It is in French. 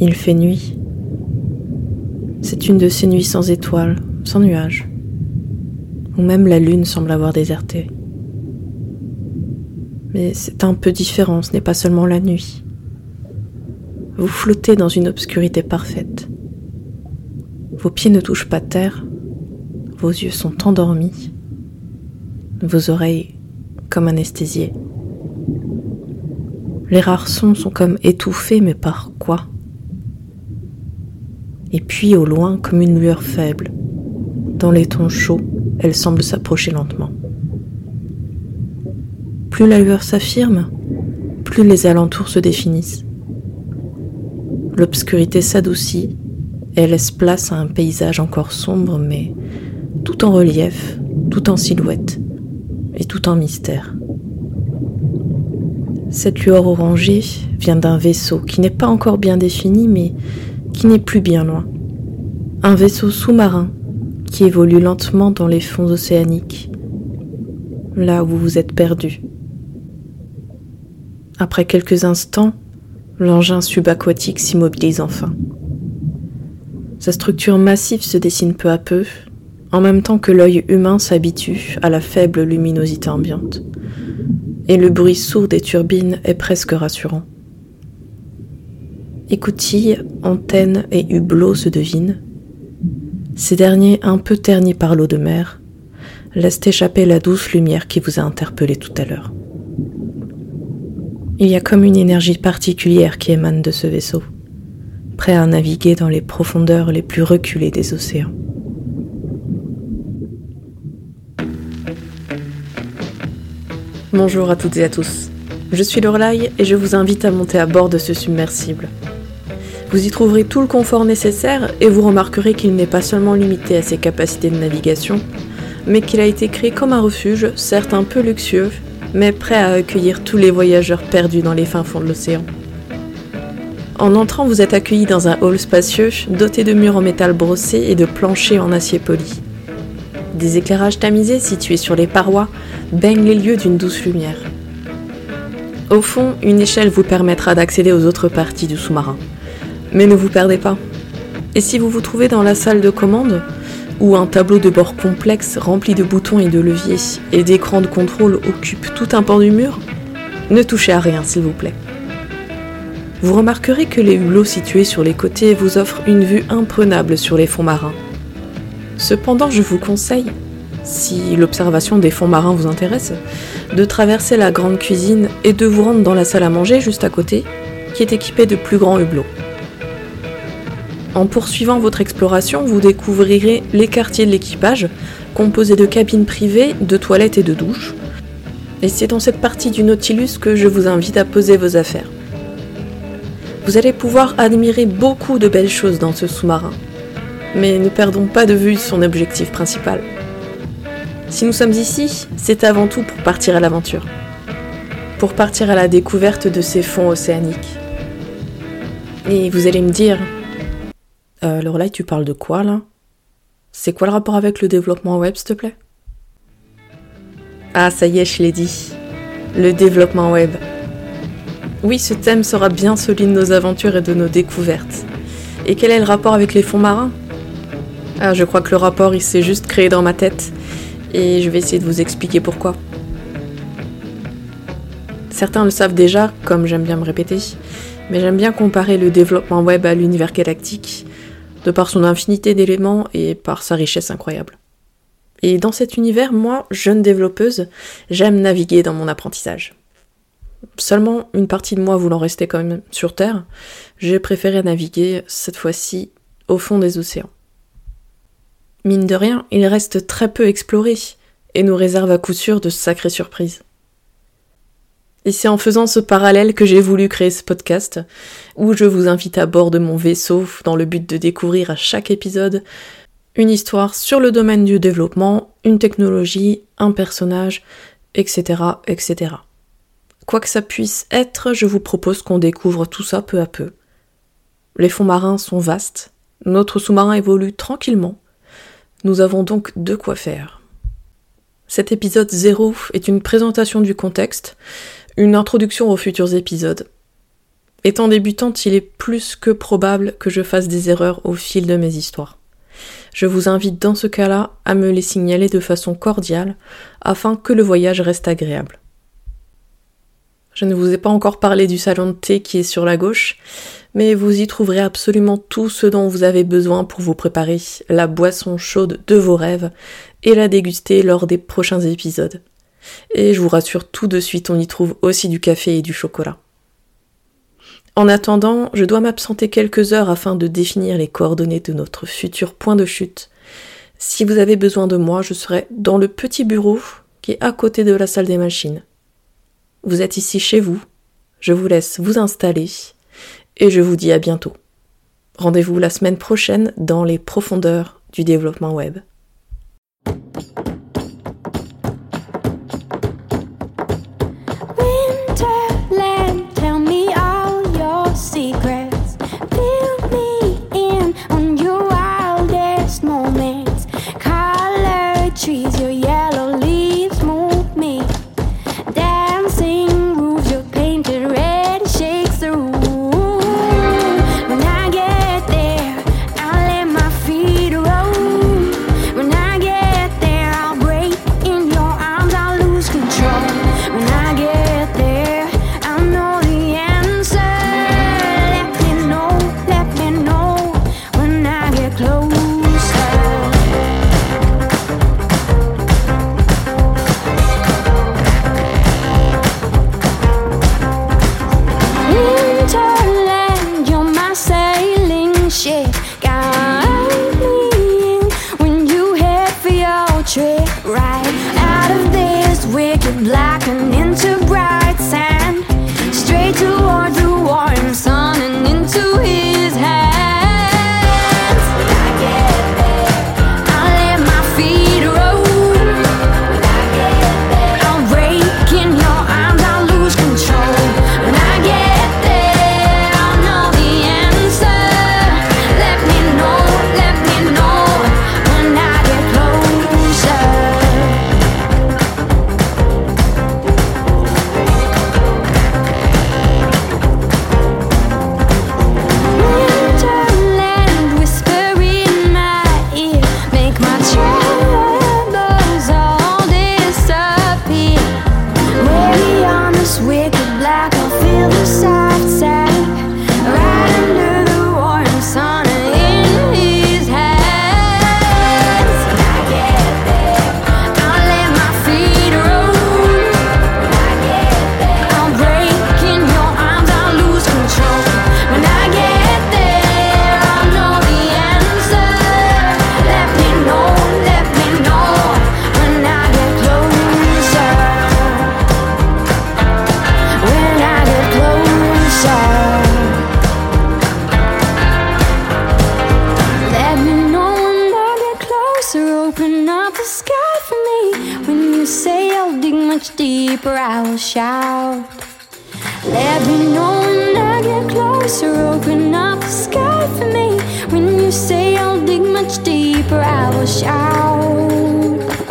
Il fait nuit. C'est une de ces nuits sans étoiles, sans nuages, où même la lune semble avoir déserté. Mais c'est un peu différent, ce n'est pas seulement la nuit. Vous flottez dans une obscurité parfaite. Vos pieds ne touchent pas terre, vos yeux sont endormis, vos oreilles comme anesthésiées. Les rares sons sont comme étouffés, mais par quoi? Et puis au loin, comme une lueur faible, dans les tons chauds, elle semble s'approcher lentement. Plus la lueur s'affirme, plus les alentours se définissent. L'obscurité s'adoucit et laisse place à un paysage encore sombre, mais tout en relief, tout en silhouette et tout en mystère. Cette lueur orangée vient d'un vaisseau qui n'est pas encore bien défini, mais qui n'est plus bien loin. Un vaisseau sous-marin qui évolue lentement dans les fonds océaniques, là où vous êtes perdu. Après quelques instants, L'engin subaquatique s'immobilise enfin. Sa structure massive se dessine peu à peu, en même temps que l'œil humain s'habitue à la faible luminosité ambiante. Et le bruit sourd des turbines est presque rassurant. Écoutilles, antennes et hublots se devinent. Ces derniers, un peu ternis par l'eau de mer, laissent échapper la douce lumière qui vous a interpellé tout à l'heure. Il y a comme une énergie particulière qui émane de ce vaisseau, prêt à naviguer dans les profondeurs les plus reculées des océans. Bonjour à toutes et à tous. Je suis Lorelai et je vous invite à monter à bord de ce submersible. Vous y trouverez tout le confort nécessaire et vous remarquerez qu'il n'est pas seulement limité à ses capacités de navigation, mais qu'il a été créé comme un refuge, certes un peu luxueux, mais prêt à accueillir tous les voyageurs perdus dans les fins fonds de l'océan. En entrant, vous êtes accueilli dans un hall spacieux, doté de murs en métal brossé et de planchers en acier poli. Des éclairages tamisés situés sur les parois baignent les lieux d'une douce lumière. Au fond, une échelle vous permettra d'accéder aux autres parties du sous-marin. Mais ne vous perdez pas. Et si vous vous trouvez dans la salle de commande, où un tableau de bord complexe rempli de boutons et de leviers et d'écrans de contrôle occupe tout un pan du mur, ne touchez à rien s'il vous plaît. Vous remarquerez que les hublots situés sur les côtés vous offrent une vue imprenable sur les fonds marins. Cependant, je vous conseille, si l'observation des fonds marins vous intéresse, de traverser la grande cuisine et de vous rendre dans la salle à manger juste à côté, qui est équipée de plus grands hublots. En poursuivant votre exploration, vous découvrirez les quartiers de l'équipage, composés de cabines privées, de toilettes et de douches. Et c'est dans cette partie du Nautilus que je vous invite à poser vos affaires. Vous allez pouvoir admirer beaucoup de belles choses dans ce sous-marin. Mais ne perdons pas de vue son objectif principal. Si nous sommes ici, c'est avant tout pour partir à l'aventure. Pour partir à la découverte de ces fonds océaniques. Et vous allez me dire, euh, Lorelai, tu parles de quoi là? C'est quoi le rapport avec le développement web, s'il te plaît? Ah, ça y est, je l'ai dit. Le développement web. Oui, ce thème sera bien celui de nos aventures et de nos découvertes. Et quel est le rapport avec les fonds marins? Ah, je crois que le rapport, il s'est juste créé dans ma tête. Et je vais essayer de vous expliquer pourquoi. Certains le savent déjà, comme j'aime bien me répéter, mais j'aime bien comparer le développement web à l'univers galactique, de par son infinité d'éléments et par sa richesse incroyable. Et dans cet univers, moi, jeune développeuse, j'aime naviguer dans mon apprentissage. Seulement une partie de moi voulant rester quand même sur Terre, j'ai préféré naviguer, cette fois-ci, au fond des océans. Mine de rien, il reste très peu exploré, et nous réserve à coup sûr de sacrées surprises. Et c'est en faisant ce parallèle que j'ai voulu créer ce podcast, où je vous invite à bord de mon vaisseau dans le but de découvrir à chaque épisode une histoire sur le domaine du développement, une technologie, un personnage, etc., etc. Quoi que ça puisse être, je vous propose qu'on découvre tout ça peu à peu. Les fonds marins sont vastes, notre sous-marin évolue tranquillement. Nous avons donc de quoi faire. Cet épisode 0 est une présentation du contexte, une introduction aux futurs épisodes. Étant débutante, il est plus que probable que je fasse des erreurs au fil de mes histoires. Je vous invite dans ce cas-là à me les signaler de façon cordiale afin que le voyage reste agréable. Je ne vous ai pas encore parlé du salon de thé qui est sur la gauche, mais vous y trouverez absolument tout ce dont vous avez besoin pour vous préparer la boisson chaude de vos rêves et la déguster lors des prochains épisodes. Et je vous rassure tout de suite, on y trouve aussi du café et du chocolat. En attendant, je dois m'absenter quelques heures afin de définir les coordonnées de notre futur point de chute. Si vous avez besoin de moi, je serai dans le petit bureau qui est à côté de la salle des machines. Vous êtes ici chez vous. Je vous laisse vous installer et je vous dis à bientôt. Rendez-vous la semaine prochaine dans les profondeurs du développement web. into black and into brown. Much deeper, I will shout. Let me know when I get closer. Open up the sky for me. When you say I'll dig much deeper, I will shout.